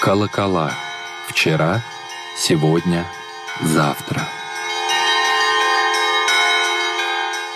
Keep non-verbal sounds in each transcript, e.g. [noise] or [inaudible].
Колокола. Вчера, сегодня, завтра.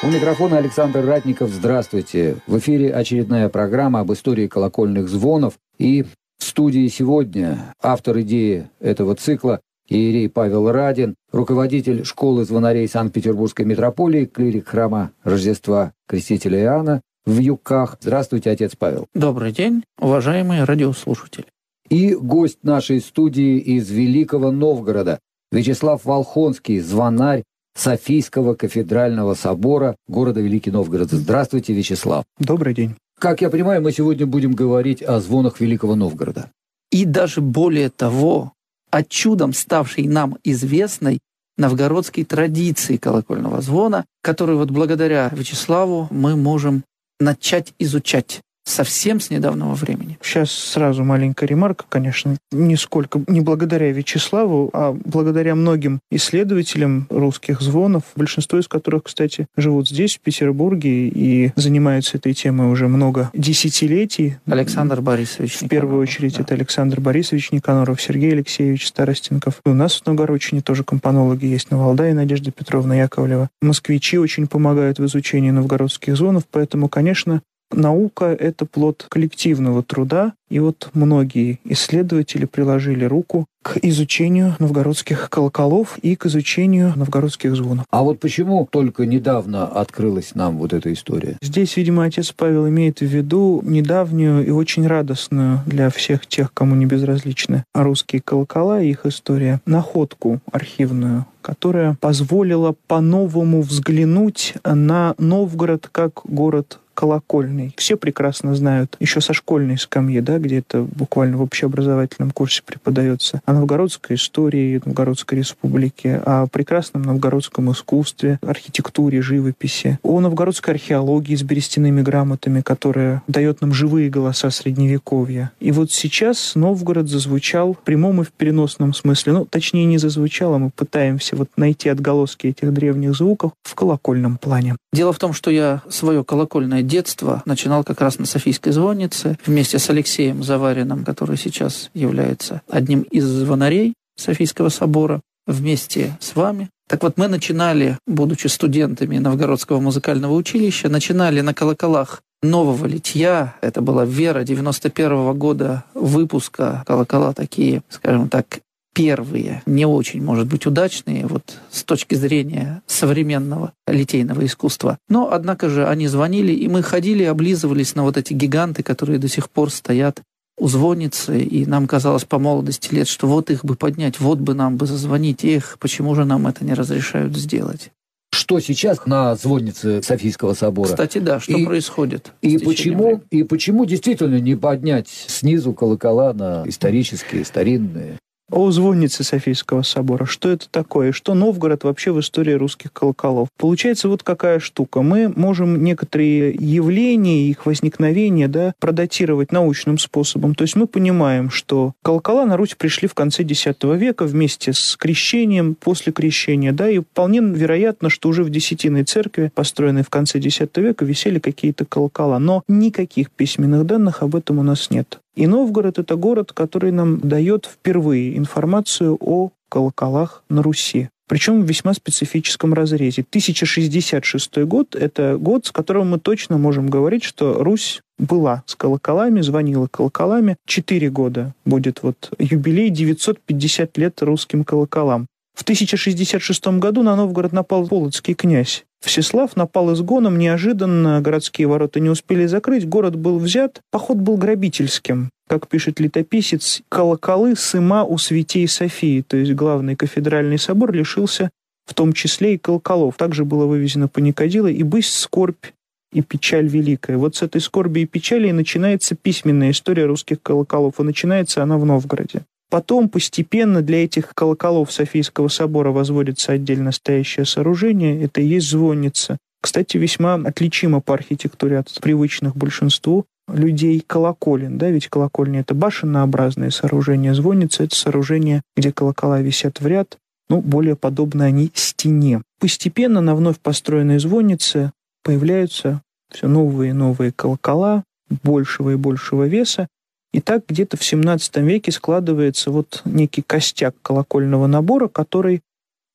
У микрофона Александр Ратников. Здравствуйте. В эфире очередная программа об истории колокольных звонов. И в студии сегодня автор идеи этого цикла Иерей Павел Радин, руководитель школы звонарей Санкт-Петербургской митрополии, клирик храма Рождества Крестителя Иоанна в Юках. Здравствуйте, отец Павел. Добрый день, уважаемые радиослушатели. И гость нашей студии из Великого Новгорода, Вячеслав Волхонский, звонарь Софийского кафедрального собора города Великий Новгород. Здравствуйте, Вячеслав. Добрый день. Как я понимаю, мы сегодня будем говорить о звонах Великого Новгорода. И даже более того, о чудом ставшей нам известной новгородской традиции колокольного звона, которую вот благодаря Вячеславу мы можем начать изучать совсем с недавнего времени. Сейчас сразу маленькая ремарка, конечно, нисколько не благодаря Вячеславу, а благодаря многим исследователям русских звонов, большинство из которых, кстати, живут здесь, в Петербурге, и занимаются этой темой уже много десятилетий. Александр Борисович В первую очередь да. это Александр Борисович Никаноров, Сергей Алексеевич Старостенков. У нас в Новгородчине тоже компонологи есть на Валдае, Надежда Петровна Яковлева. Москвичи очень помогают в изучении новгородских звонов, поэтому, конечно, Наука — это плод коллективного труда, и вот многие исследователи приложили руку к изучению новгородских колоколов и к изучению новгородских звонов. А вот почему только недавно открылась нам вот эта история? Здесь, видимо, отец Павел имеет в виду недавнюю и очень радостную для всех тех, кому не безразличны русские колокола и их история, находку архивную, которая позволила по-новому взглянуть на Новгород как город колокольный. Все прекрасно знают, еще со школьной скамьи, да, где это буквально в общеобразовательном курсе преподается, о новгородской истории Новгородской республики, о прекрасном новгородском искусстве, архитектуре, живописи, о новгородской археологии с берестяными грамотами, которая дает нам живые голоса средневековья. И вот сейчас Новгород зазвучал в прямом и в переносном смысле. Ну, точнее, не зазвучал, а мы пытаемся вот найти отголоски этих древних звуков в колокольном плане. Дело в том, что я свое колокольное детство начинал как раз на Софийской звоннице вместе с Алексеем Завариным, который сейчас является одним из звонарей Софийского собора, вместе с вами. Так вот, мы начинали, будучи студентами Новгородского музыкального училища, начинали на колоколах нового литья. Это была Вера 91 -го года выпуска. Колокола такие, скажем так, первые, не очень, может быть, удачные вот с точки зрения современного литейного искусства. Но, однако же, они звонили, и мы ходили, облизывались на вот эти гиганты, которые до сих пор стоят у звонницы, и нам казалось по молодости лет, что вот их бы поднять, вот бы нам бы зазвонить, их, почему же нам это не разрешают сделать? Что сейчас на звоннице Софийского собора? Кстати, да, что и, происходит? И почему, и почему действительно не поднять снизу колокола на исторические, старинные? О звоннице Софийского собора. Что это такое? Что Новгород вообще в истории русских колоколов? Получается вот какая штука. Мы можем некоторые явления, их возникновения, да, продатировать научным способом. То есть мы понимаем, что колокола на Русь пришли в конце X века вместе с крещением, после крещения, да, и вполне вероятно, что уже в Десятиной церкви, построенной в конце X века, висели какие-то колокола. Но никаких письменных данных об этом у нас нет. И Новгород – это город, который нам дает впервые информацию о колоколах на Руси. Причем в весьма специфическом разрезе. 1066 год – это год, с которым мы точно можем говорить, что Русь была с колоколами, звонила колоколами. Четыре года будет вот юбилей, 950 лет русским колоколам. В 1066 году на Новгород напал полоцкий князь. Всеслав напал изгоном, неожиданно городские ворота не успели закрыть, город был взят, поход был грабительским. Как пишет летописец, колоколы сыма у святей Софии, то есть главный кафедральный собор лишился в том числе и колоколов. Также было вывезено паникадило и бысть скорбь и печаль великая. Вот с этой скорби и печали и начинается письменная история русских колоколов, и начинается она в Новгороде. Потом постепенно для этих колоколов Софийского собора возводится отдельно стоящее сооружение. Это и есть звонница. Кстати, весьма отличимо по архитектуре от привычных большинству людей колоколен, да, ведь колокольня — это башеннообразное сооружение, звонница — это сооружение, где колокола висят в ряд, ну, более подобно они стене. Постепенно на вновь построенной звоннице появляются все новые и новые колокола большего и большего веса, И так где-то в XVII веке складывается вот некий костяк колокольного набора, который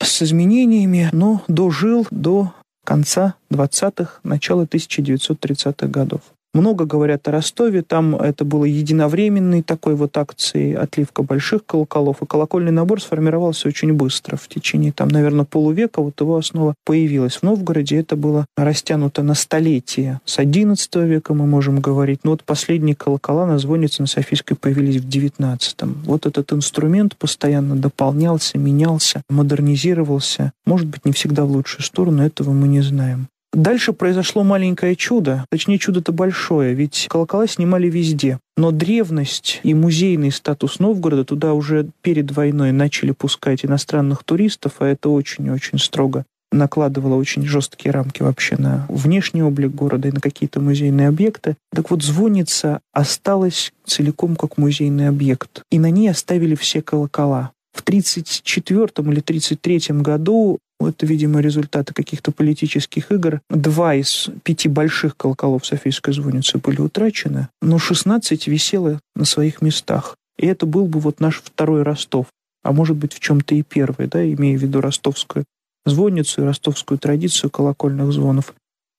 с изменениями, но дожил до конца 20-х, начала 1930-х годов. Много говорят о Ростове, там это было единовременной такой вот акцией отливка больших колоколов, и колокольный набор сформировался очень быстро. В течение, там, наверное, полувека вот его основа появилась. В Новгороде это было растянуто на столетие. С XI века мы можем говорить. Но вот последние колокола на звоннице на Софийской появились в XIX. Вот этот инструмент постоянно дополнялся, менялся, модернизировался. Может быть, не всегда в лучшую сторону, этого мы не знаем. Дальше произошло маленькое чудо, точнее чудо-то большое, ведь колокола снимали везде. Но древность и музейный статус Новгорода туда уже перед войной начали пускать иностранных туристов, а это очень-очень строго накладывало очень жесткие рамки вообще на внешний облик города и на какие-то музейные объекты. Так вот, звонница осталась целиком как музейный объект. И на ней оставили все колокола. В 1934 или 1933 году это, видимо, результаты каких-то политических игр. Два из пяти больших колоколов Софийской звонницы были утрачены, но 16 висело на своих местах. И это был бы вот наш второй Ростов, а может быть в чем-то и первый, да, имея в виду ростовскую звонницу и ростовскую традицию колокольных звонов.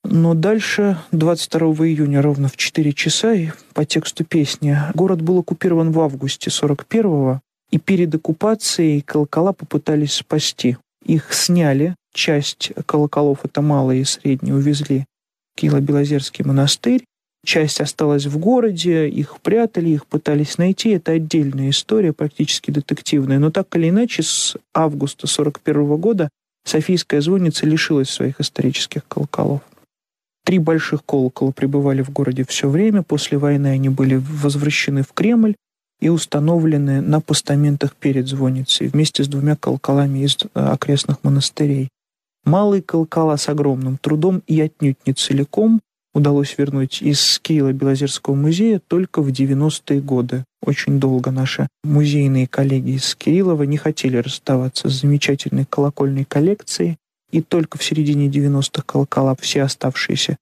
Но дальше, 22 июня, ровно в 4 часа, и по тексту песни, город был оккупирован в августе 41-го, и перед оккупацией колокола попытались спасти. Их сняли, часть колоколов, это малые и средние, увезли в Киело-Белозерский монастырь, часть осталась в городе, их прятали, их пытались найти. Это отдельная история, практически детективная. Но так или иначе, с августа 1941 года Софийская звонница лишилась своих исторических колоколов. Три больших колокола пребывали в городе все время. После войны они были возвращены в Кремль и установлены на постаментах перед звонницей вместе с двумя колоколами из э, окрестных монастырей. Малые колокола с огромным трудом и отнюдь не целиком удалось вернуть из Киева Белозерского музея только в 90-е годы. Очень долго наши музейные коллеги из Кириллова не хотели расставаться с замечательной колокольной коллекцией, и только в середине 90-х колокола все оставшиеся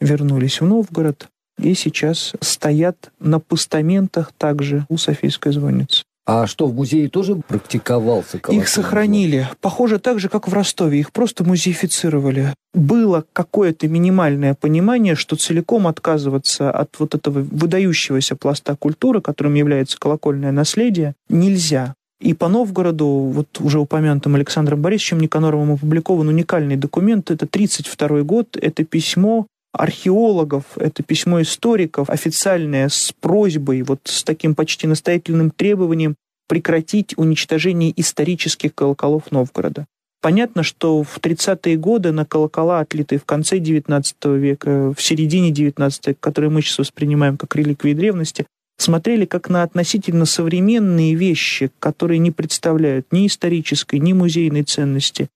вернулись в Новгород и сейчас стоят на постаментах также у Софийской звонницы. А что, в музее тоже практиковался Их сохранили. Звон? Похоже, так же, как в Ростове. Их просто музеифицировали. Было какое-то минимальное понимание, что целиком отказываться от вот этого выдающегося пласта культуры, которым является колокольное наследие, нельзя. И по Новгороду, вот уже упомянутым Александром Борисовичем Никаноровым опубликован уникальный документ. Это 1932 год, это письмо археологов, это письмо историков, официальное с просьбой, вот с таким почти настоятельным требованием прекратить уничтожение исторических колоколов Новгорода. Понятно, что в 30-е годы на колокола, отлитые в конце XIX века, в середине XIX которые мы сейчас воспринимаем как реликвии древности, смотрели как на относительно современные вещи, которые не представляют ни исторической, ни музейной ценности.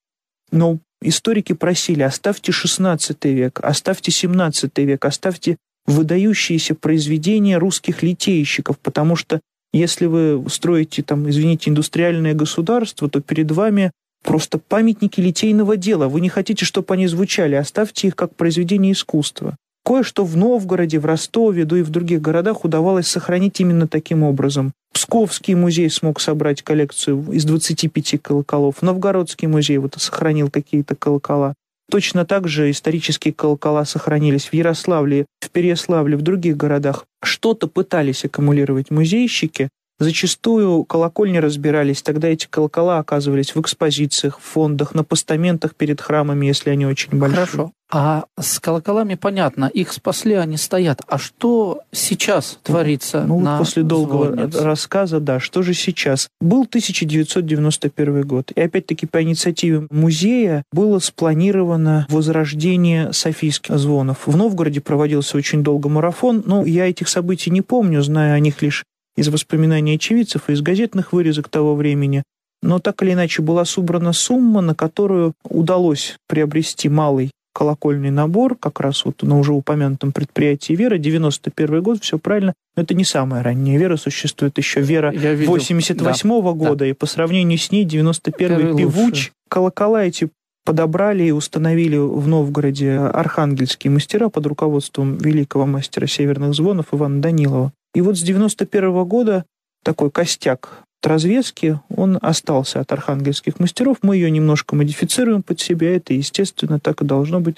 Но Историки просили, оставьте XVI век, оставьте XVII век, оставьте выдающиеся произведения русских литейщиков, потому что если вы строите, там, извините, индустриальное государство, то перед вами просто памятники литейного дела. Вы не хотите, чтобы они звучали, оставьте их как произведение искусства. Кое-что в Новгороде, в Ростове, да и в других городах удавалось сохранить именно таким образом. Псковский музей смог собрать коллекцию из 25 колоколов. Новгородский музей вот сохранил какие-то колокола. Точно так же исторические колокола сохранились в Ярославле, в Переяславле, в других городах. Что-то пытались аккумулировать музейщики, Зачастую колокольни разбирались, тогда эти колокола оказывались в экспозициях, в фондах, на постаментах перед храмами, если они очень большие. Хорошо. А с колоколами понятно, их спасли, они стоят. А что сейчас творится? Ну, на после долгого звоннице? рассказа, да, что же сейчас? Был 1991 год, и опять-таки по инициативе музея было спланировано возрождение софийских звонов. В Новгороде проводился очень долго марафон, но я этих событий не помню, зная о них лишь из воспоминаний очевидцев и из газетных вырезок того времени. Но так или иначе была собрана сумма, на которую удалось приобрести малый колокольный набор, как раз вот на уже упомянутом предприятии «Вера», 91 год, все правильно. Но это не самая ранняя «Вера», существует еще «Вера» 88 -го да, года, да. и по сравнению с ней 91-й «Певуч». Колокола эти подобрали и установили в Новгороде архангельские мастера под руководством великого мастера северных звонов Ивана Данилова. И вот с 91 года такой костяк развески, он остался от архангельских мастеров. Мы ее немножко модифицируем под себя. Это, естественно, так и должно быть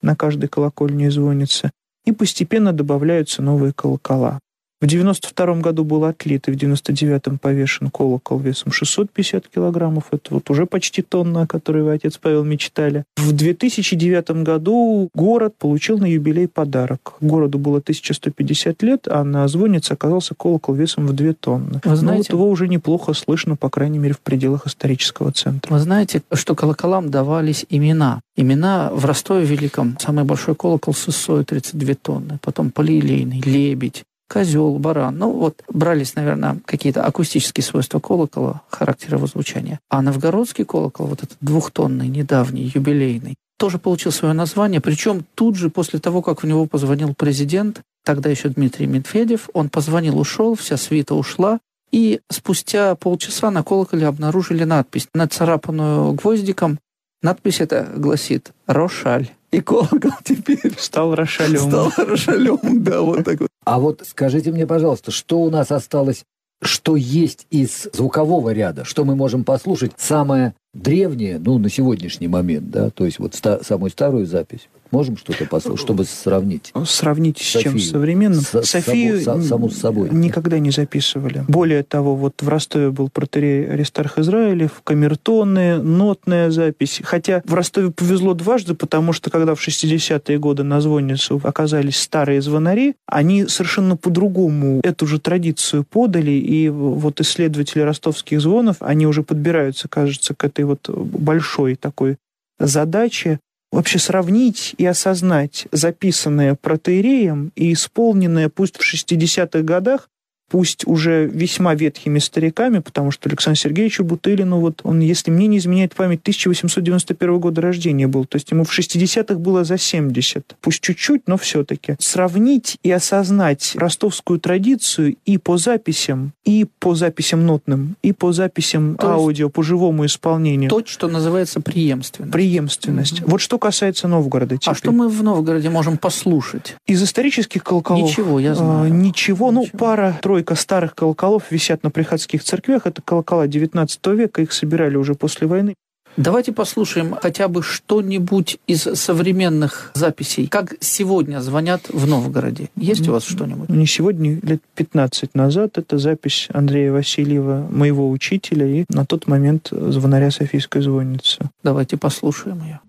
на каждой колокольне звонится. И постепенно добавляются новые колокола. В 92 году был отлит, и в 99-м повешен колокол весом 650 килограммов. Это вот уже почти тонна, о которой вы, отец Павел, мечтали. В 2009 году город получил на юбилей подарок. Городу было 1150 лет, а на звоннице оказался колокол весом в 2 тонны. Вы знаете, Но вот его уже неплохо слышно, по крайней мере, в пределах исторического центра. Вы знаете, что колоколам давались имена. Имена в Ростове Великом. Самый большой колокол с высотой 32 тонны. Потом полиэлейный, лебедь, козел, баран. Ну, вот брались, наверное, какие-то акустические свойства колокола, характера его звучания. А новгородский колокол, вот этот двухтонный, недавний, юбилейный, тоже получил свое название, причем тут же после того, как в него позвонил президент, тогда еще Дмитрий Медведев, он позвонил, ушел, вся свита ушла, и спустя полчаса на колоколе обнаружили надпись, нацарапанную гвоздиком. Надпись эта гласит «Рошаль». И колокол теперь стал Рошалем. Стал Рошалем, да, вот так вот. А вот скажите мне, пожалуйста, что у нас осталось, что есть из звукового ряда, что мы можем послушать самое древнее, ну, на сегодняшний момент, да, то есть вот ста- самую старую запись. Можем что-то послушать, чтобы сравнить? Сравнить с Софию. чем? Современным? С, Софию само, саму с собой. никогда не записывали. Более того, вот в Ростове был протерей Аристарх Израилев, камертонная, нотная запись. Хотя в Ростове повезло дважды, потому что когда в 60-е годы на звонницу оказались старые звонари, они совершенно по-другому эту же традицию подали, и вот исследователи ростовских звонов, они уже подбираются, кажется, к этой вот большой такой задаче вообще сравнить и осознать записанное протеереем и исполненное пусть в 60-х годах пусть уже весьма ветхими стариками, потому что Александр Сергеевичу Бутылину, вот он, если мне не изменяет память, 1891 года рождения был, то есть ему в 60-х было за 70. Пусть чуть-чуть, но все-таки. Сравнить и осознать ростовскую традицию и по записям, и по записям нотным, и по записям то аудио, по живому исполнению. То, что называется преемственность. Преемственность. Угу. Вот что касается Новгорода теперь. А что мы в Новгороде можем послушать? Из исторических колоколов? Ничего, я знаю. Э, ничего, ну, пара, тройка Несколько старых колоколов висят на приходских церквях. Это колокола 19 века, их собирали уже после войны. Давайте послушаем хотя бы что-нибудь из современных записей. Как сегодня звонят в Новгороде? Есть у вас что-нибудь? Не сегодня, лет 15 назад. Это запись Андрея Васильева, моего учителя, и на тот момент звонаря Софийской звонницы. Давайте послушаем ее.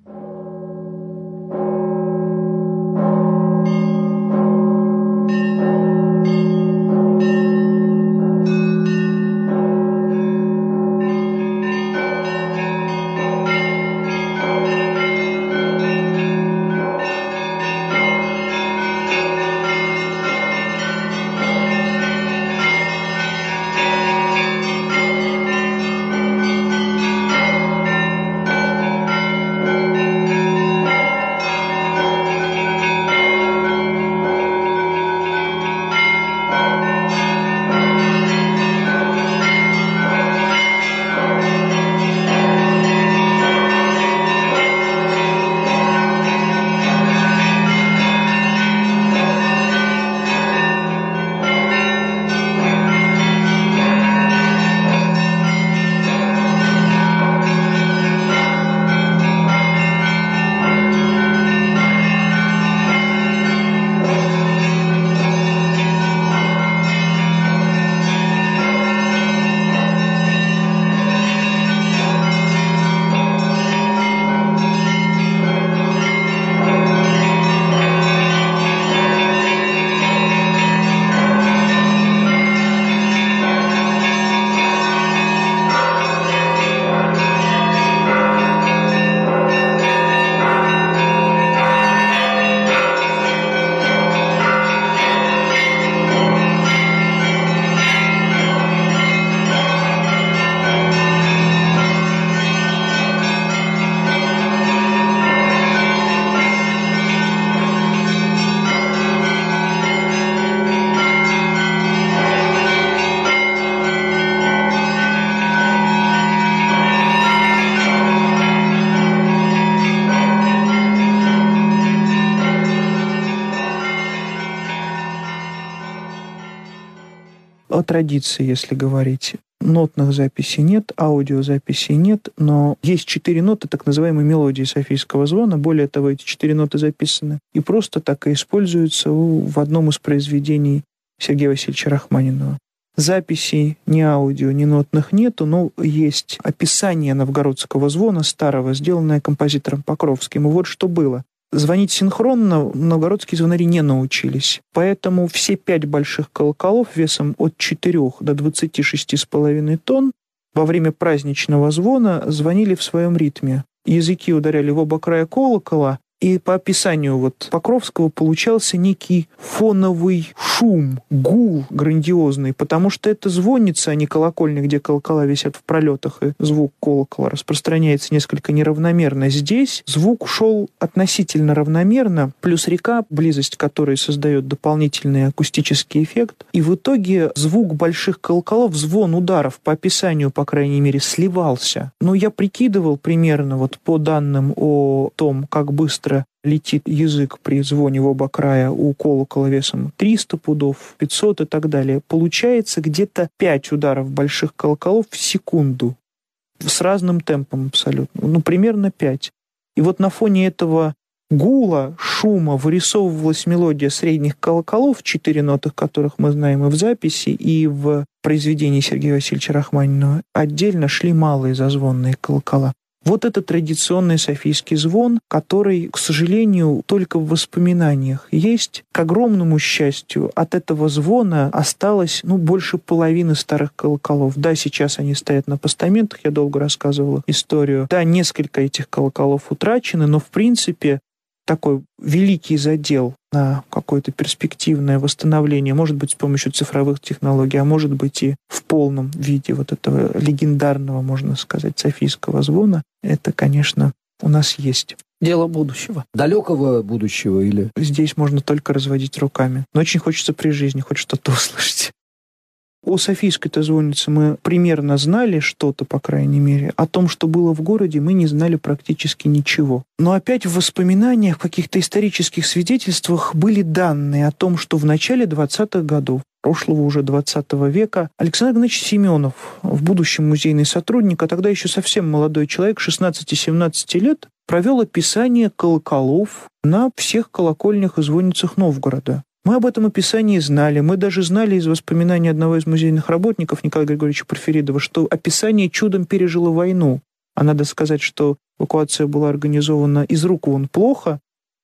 Традиции, если говорить. Нотных записей нет, аудиозаписей нет, но есть четыре ноты так называемой мелодии Софийского звона. Более того, эти четыре ноты записаны и просто так и используются в одном из произведений Сергея Васильевича Рахманинова. Записей ни аудио, ни нотных нету, но есть описание новгородского звона старого, сделанное композитором Покровским. И вот что было. Звонить синхронно новгородские звонари не научились. Поэтому все пять больших колоколов весом от 4 до 26,5 тонн во время праздничного звона звонили в своем ритме. Языки ударяли в оба края колокола, и по описанию вот Покровского получался некий фоновый шум, гул грандиозный, потому что это звонница, а не колокольня, где колокола висят в пролетах, и звук колокола распространяется несколько неравномерно. Здесь звук шел относительно равномерно, плюс река, близость которой создает дополнительный акустический эффект. И в итоге звук больших колоколов, звон ударов, по описанию, по крайней мере, сливался. Но я прикидывал примерно вот по данным о том, как быстро летит язык при звоне в оба края у колокола весом 300 пудов, 500 и так далее. Получается где-то 5 ударов больших колоколов в секунду. С разным темпом абсолютно. Ну, примерно 5. И вот на фоне этого гула, шума вырисовывалась мелодия средних колоколов, четыре ноты которых мы знаем и в записи, и в произведении Сергея Васильевича Рахманинова. Отдельно шли малые зазвонные колокола. Вот это традиционный софийский звон, который, к сожалению, только в воспоминаниях есть. К огромному счастью, от этого звона осталось ну, больше половины старых колоколов. Да, сейчас они стоят на постаментах, я долго рассказывала историю. Да, несколько этих колоколов утрачены, но в принципе такой великий задел на какое-то перспективное восстановление, может быть, с помощью цифровых технологий, а может быть и в полном виде вот этого легендарного, можно сказать, софийского звона, это, конечно, у нас есть. Дело будущего. Далекого будущего или... Здесь можно только разводить руками. Но очень хочется при жизни хоть что-то [laughs] услышать. О Софийской-то звоннице мы примерно знали что-то, по крайней мере. О том, что было в городе, мы не знали практически ничего. Но опять в воспоминаниях, в каких-то исторических свидетельствах были данные о том, что в начале 20-х годов прошлого уже 20 века. Александр Игнатьевич Семенов, в будущем музейный сотрудник, а тогда еще совсем молодой человек, 16-17 лет, провел описание колоколов на всех колокольнях и звонницах Новгорода. Мы об этом описании знали. Мы даже знали из воспоминаний одного из музейных работников Николая Григорьевича Порфиридова, что описание чудом пережило войну. А надо сказать, что эвакуация была организована из рук вон плохо,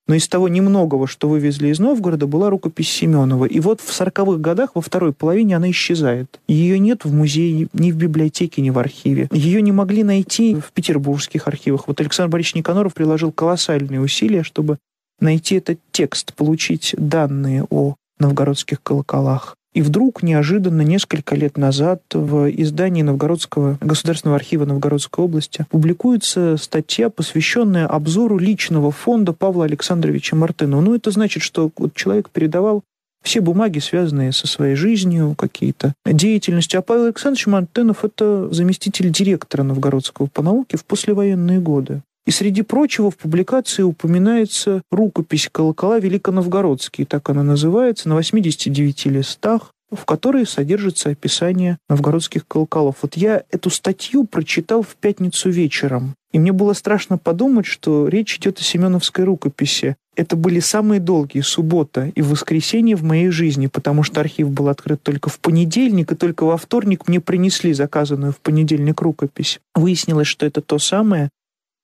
но из того немногого, что вывезли из Новгорода, была рукопись Семенова. И вот в 40-х годах, во второй половине, она исчезает. Ее нет в музее, ни в библиотеке, ни в архиве. Ее не могли найти в петербургских архивах. Вот Александр Борисович Никаноров приложил колоссальные усилия, чтобы найти этот текст, получить данные о новгородских колоколах. И вдруг, неожиданно, несколько лет назад в издании Новгородского государственного архива Новгородской области публикуется статья, посвященная обзору личного фонда Павла Александровича Мартынова. Ну, это значит, что вот человек передавал все бумаги, связанные со своей жизнью, какие-то деятельностью. А Павел Александрович Мартынов – это заместитель директора Новгородского по науке в послевоенные годы. И среди прочего в публикации упоминается рукопись «Колокола Великоновгородские», так она называется, на 89 листах, в которой содержится описание новгородских колоколов. Вот я эту статью прочитал в пятницу вечером, и мне было страшно подумать, что речь идет о Семеновской рукописи. Это были самые долгие суббота и воскресенье в моей жизни, потому что архив был открыт только в понедельник, и только во вторник мне принесли заказанную в понедельник рукопись. Выяснилось, что это то самое,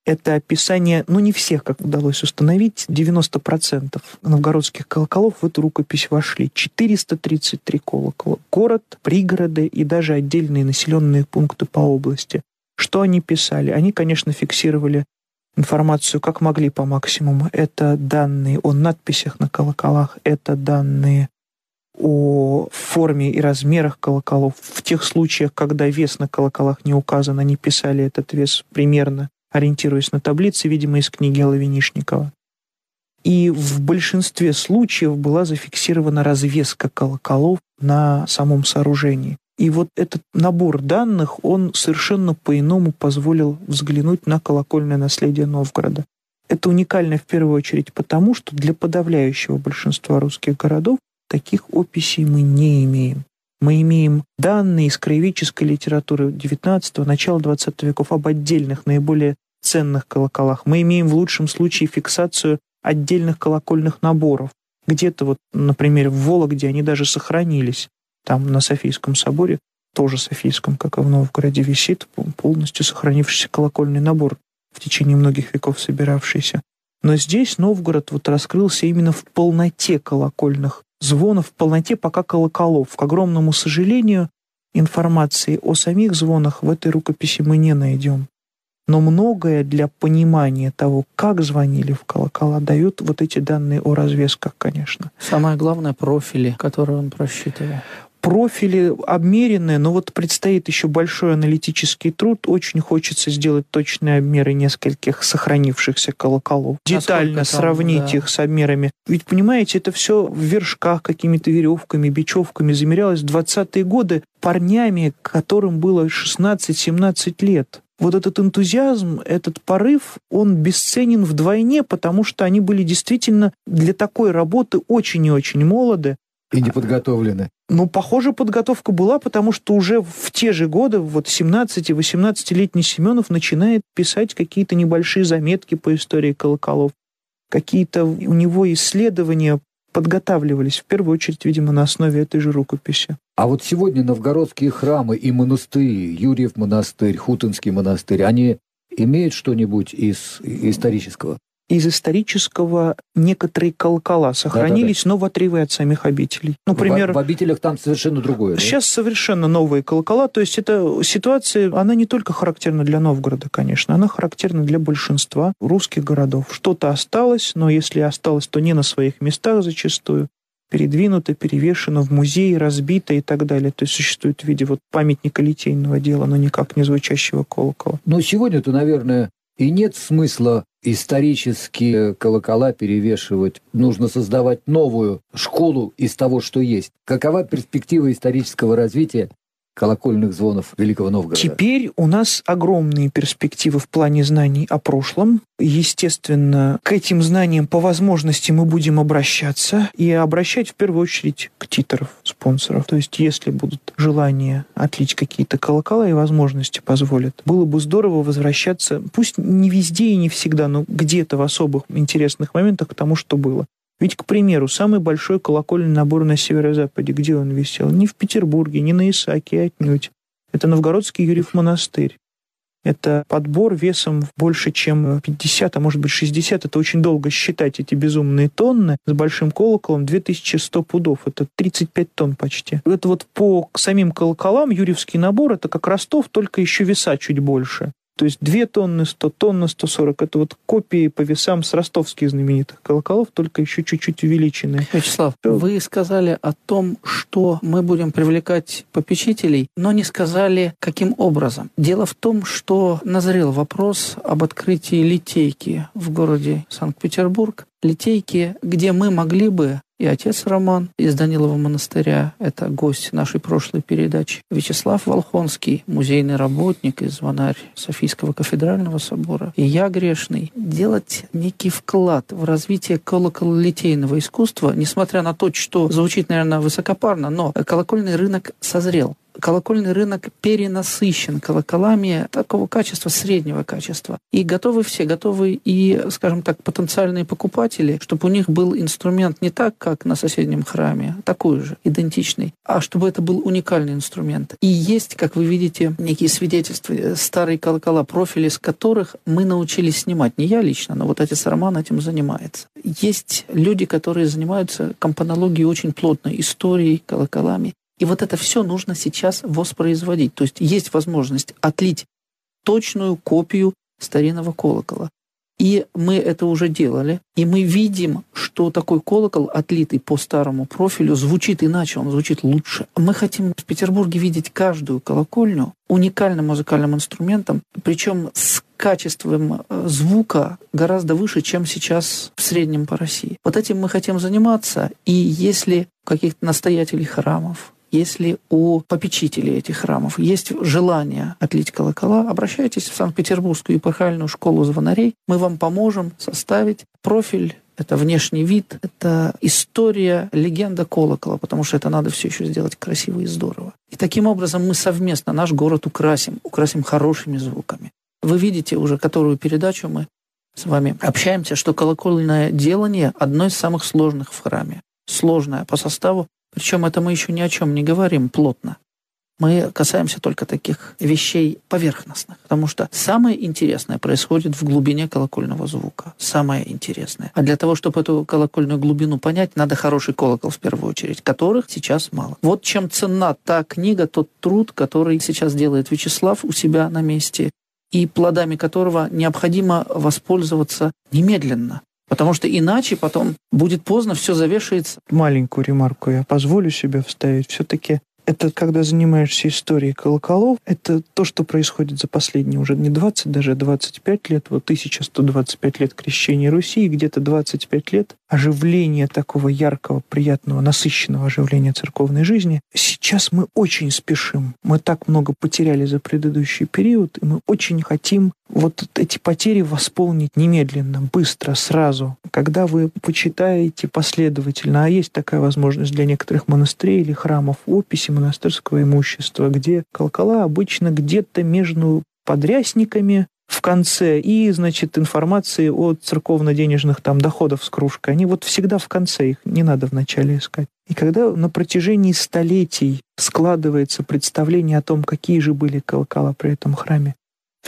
это описание, ну не всех, как удалось установить, 90% новгородских колоколов в эту рукопись вошли. 433 колокола. Город, пригороды и даже отдельные населенные пункты по области. Что они писали? Они, конечно, фиксировали информацию как могли по максимуму. Это данные о надписях на колоколах, это данные о форме и размерах колоколов. В тех случаях, когда вес на колоколах не указан, они писали этот вес примерно ориентируясь на таблицы, видимо, из книги Алавинишникова. И в большинстве случаев была зафиксирована развеска колоколов на самом сооружении. И вот этот набор данных, он совершенно по-иному позволил взглянуть на колокольное наследие Новгорода. Это уникально в первую очередь потому, что для подавляющего большинства русских городов таких описей мы не имеем. Мы имеем данные из краеведческой литературы XIX, начала XX веков об отдельных, наиболее ценных колоколах. Мы имеем в лучшем случае фиксацию отдельных колокольных наборов. Где-то вот, например, в Вологде они даже сохранились. Там на Софийском соборе, тоже Софийском, как и в Новгороде, висит полностью сохранившийся колокольный набор в течение многих веков собиравшийся. Но здесь Новгород вот раскрылся именно в полноте колокольных звонов, в полноте пока колоколов. К огромному сожалению, информации о самих звонах в этой рукописи мы не найдем. Но многое для понимания того, как звонили в колокола, дают вот эти данные о развесках, конечно. Самое главное — профили, которые он просчитывал профили обмеренные, но вот предстоит еще большой аналитический труд. Очень хочется сделать точные обмеры нескольких сохранившихся колоколов. Детально там, сравнить да. их с обмерами. Ведь, понимаете, это все в вершках, какими-то веревками, бечевками замерялось в 20-е годы парнями, которым было 16-17 лет. Вот этот энтузиазм, этот порыв, он бесценен вдвойне, потому что они были действительно для такой работы очень и очень молоды. И не подготовлены. Ну, похоже, подготовка была, потому что уже в те же годы, вот 17-18-летний Семенов начинает писать какие-то небольшие заметки по истории колоколов. Какие-то у него исследования подготавливались, в первую очередь, видимо, на основе этой же рукописи. А вот сегодня новгородские храмы и монастыри, Юрьев монастырь, Хутинский монастырь, они имеют что-нибудь из исторического? Из исторического некоторые колокола сохранились, да, да, да. но в отрыве от самих обителей. Ну, например, в, в обителях там совершенно другое. Сейчас да? совершенно новые колокола. То есть эта ситуация, она не только характерна для Новгорода, конечно, она характерна для большинства русских городов. Что-то осталось, но если осталось, то не на своих местах зачастую передвинуто, перевешено в музее, разбито и так далее. То есть существует в виде вот памятника литейного дела, но никак не звучащего колокола. Но сегодня-то, наверное, и нет смысла исторические колокола перевешивать. Нужно создавать новую школу из того, что есть. Какова перспектива исторического развития колокольных звонов Великого Новгорода. Теперь у нас огромные перспективы в плане знаний о прошлом. Естественно, к этим знаниям по возможности мы будем обращаться и обращать в первую очередь к титров спонсоров. То есть, если будут желания отлить какие-то колокола и возможности позволят, было бы здорово возвращаться, пусть не везде и не всегда, но где-то в особых интересных моментах к тому, что было. Ведь, к примеру, самый большой колокольный набор на северо-западе, где он висел? Не в Петербурге, не на Исаке, отнюдь. Это Новгородский Юрьев монастырь. Это подбор весом больше, чем 50, а может быть 60. Это очень долго считать эти безумные тонны. С большим колоколом 2100 пудов. Это 35 тонн почти. Это вот по самим колоколам Юрьевский набор, это как Ростов, только еще веса чуть больше. То есть 2 тонны 100, тонна 140. Это вот копии по весам с ростовских знаменитых колоколов, только еще чуть-чуть увеличенные. Вячеслав, вы сказали о том, что мы будем привлекать попечителей, но не сказали, каким образом. Дело в том, что назрел вопрос об открытии литейки в городе Санкт-Петербург. Литейки, где мы могли бы и отец Роман из Данилова монастыря, это гость нашей прошлой передачи, Вячеслав Волхонский, музейный работник и звонарь Софийского кафедрального собора, и я грешный, делать некий вклад в развитие колокололитейного искусства, несмотря на то, что звучит, наверное, высокопарно, но колокольный рынок созрел колокольный рынок перенасыщен колоколами такого качества, среднего качества. И готовы все, готовы и, скажем так, потенциальные покупатели, чтобы у них был инструмент не так, как на соседнем храме, такой же, идентичный, а чтобы это был уникальный инструмент. И есть, как вы видите, некие свидетельства, э, старые колокола, профили, с которых мы научились снимать. Не я лично, но вот отец Роман этим занимается. Есть люди, которые занимаются компонологией очень плотно, историей, колоколами. И вот это все нужно сейчас воспроизводить. То есть есть возможность отлить точную копию старинного колокола. И мы это уже делали. И мы видим, что такой колокол, отлитый по старому профилю, звучит иначе, он звучит лучше. Мы хотим в Петербурге видеть каждую колокольню уникальным музыкальным инструментом, причем с качеством э, звука гораздо выше, чем сейчас в среднем по России. Вот этим мы хотим заниматься. И если каких-то настоятелей храмов, если у попечителей этих храмов есть желание отлить колокола, обращайтесь в Санкт-Петербургскую епархиальную школу звонарей. Мы вам поможем составить профиль это внешний вид, это история, легенда колокола, потому что это надо все еще сделать красиво и здорово. И таким образом мы совместно наш город украсим, украсим хорошими звуками. Вы видите уже, которую передачу мы с вами общаемся, что колокольное делание одно из самых сложных в храме. Сложное по составу, причем это мы еще ни о чем не говорим плотно мы касаемся только таких вещей поверхностных, потому что самое интересное происходит в глубине колокольного звука. Самое интересное. А для того, чтобы эту колокольную глубину понять, надо хороший колокол в первую очередь, которых сейчас мало. Вот чем ценна та книга, тот труд, который сейчас делает Вячеслав у себя на месте, и плодами которого необходимо воспользоваться немедленно. Потому что иначе потом будет поздно, все завешается. Маленькую ремарку я позволю себе вставить. Все-таки это когда занимаешься историей колоколов, это то, что происходит за последние уже не 20, даже 25 лет, вот 1125 лет крещения Руси, и где-то 25 лет оживления такого яркого, приятного, насыщенного оживления церковной жизни. Сейчас мы очень спешим. Мы так много потеряли за предыдущий период, и мы очень хотим вот эти потери восполнить немедленно, быстро, сразу. Когда вы почитаете последовательно, а есть такая возможность для некоторых монастырей или храмов, описи монастырского имущества, где колокола обычно где-то между подрясниками в конце и, значит, информации о церковно-денежных там доходах с кружкой. Они вот всегда в конце, их не надо вначале искать. И когда на протяжении столетий складывается представление о том, какие же были колокола при этом храме,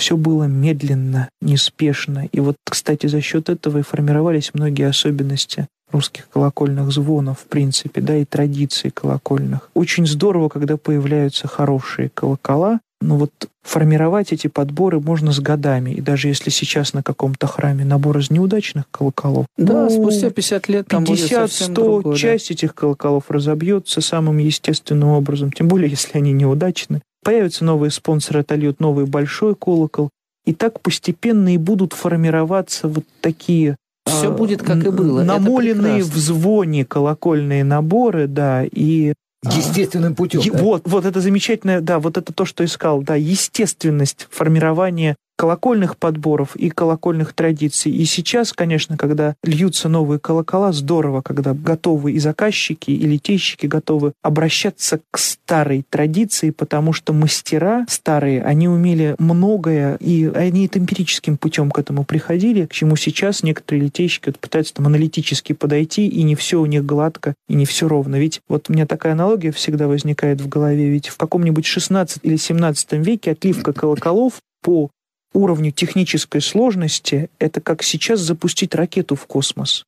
все было медленно, неспешно. И вот, кстати, за счет этого и формировались многие особенности русских колокольных звонов, в принципе, да, и традиций колокольных. Очень здорово, когда появляются хорошие колокола, но вот формировать эти подборы можно с годами. И даже если сейчас на каком-то храме набор из неудачных колоколов, да, ну, спустя 50 лет там 50-100 часть да. этих колоколов разобьется самым естественным образом, тем более, если они неудачны. Появятся новые спонсоры, отольют новый большой колокол. И так постепенно и будут формироваться вот такие все а, будет как и было. Намоленные в звоне колокольные наборы, да, и а, Естественным путем. да? Вот, вот это замечательное, да, вот это то, что искал, да, естественность формирования колокольных подборов и колокольных традиций. И сейчас, конечно, когда льются новые колокола, здорово, когда готовы и заказчики, и литейщики готовы обращаться к старой традиции, потому что мастера старые, они умели многое, и они эмпирическим путем к этому приходили, к чему сейчас некоторые литейщики вот пытаются там аналитически подойти, и не все у них гладко, и не все ровно. Ведь вот у меня такая аналогия всегда возникает в голове, ведь в каком-нибудь 16 или 17 веке отливка колоколов по уровню технической сложности это как сейчас запустить ракету в космос.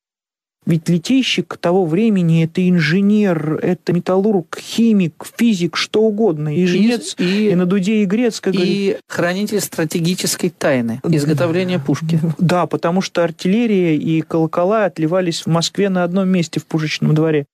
Ведь литейщик того времени — это инженер, это металлург, химик, физик, что угодно. И жнец, и, и на дуде и грец, как И говорит. хранитель стратегической тайны, изготовления пушки. Да, потому что артиллерия и колокола отливались в Москве на одном месте в пушечном дворе.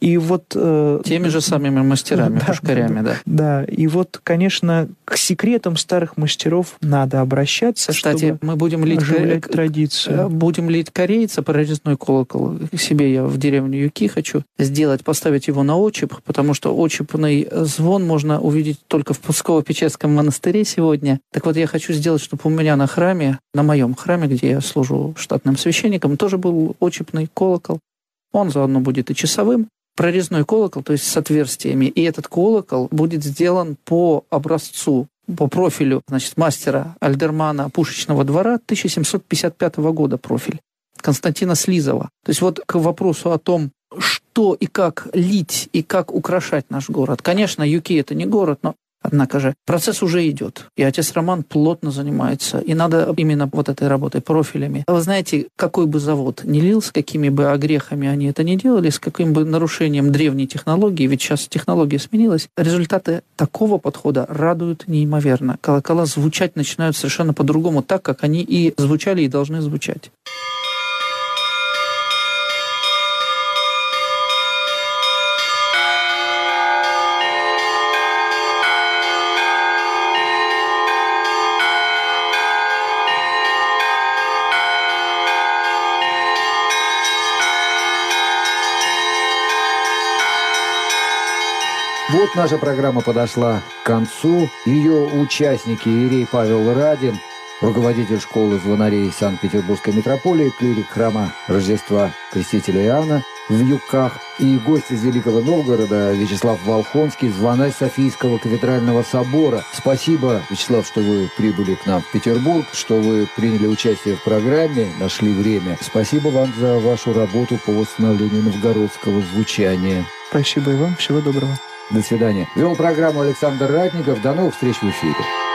И вот... Э, Теми же самыми мастерами, да, пушкарями, да. Да, и вот, конечно, к секретам старых мастеров надо обращаться, Кстати, чтобы мы будем лить оживлять кор... традицию. Э, будем лить корейца, прорезной колокол. К себе я в деревню Юки хочу сделать, поставить его на очип, потому что очипный звон можно увидеть только в Псково-Печерском монастыре сегодня. Так вот, я хочу сделать, чтобы у меня на храме, на моем храме, где я служу штатным священником, тоже был очипный колокол. Он заодно будет и часовым, прорезной колокол, то есть с отверстиями. И этот колокол будет сделан по образцу по профилю значит, мастера Альдермана пушечного двора 1755 года профиль Константина Слизова. То есть вот к вопросу о том, что и как лить, и как украшать наш город. Конечно, Юки это не город, но Однако же процесс уже идет, и отец Роман плотно занимается, и надо именно вот этой работой, профилями. Вы знаете, какой бы завод ни лил, с какими бы огрехами они это не делали, с каким бы нарушением древней технологии, ведь сейчас технология сменилась, результаты такого подхода радуют неимоверно. Колокола звучать начинают совершенно по-другому, так, как они и звучали, и должны звучать. Вот наша программа подошла к концу. Ее участники Ирей Павел Радин, руководитель школы звонарей Санкт-Петербургской митрополии, клирик храма Рождества Крестителя Иоанна в Юках и гость из Великого Новгорода Вячеслав Волхонский, звонарь Софийского кафедрального собора. Спасибо, Вячеслав, что вы прибыли к нам в Петербург, что вы приняли участие в программе, нашли время. Спасибо вам за вашу работу по восстановлению новгородского звучания. Спасибо и вам. Всего доброго. До свидания. Вел программу Александр Ратников. До новых встреч в эфире.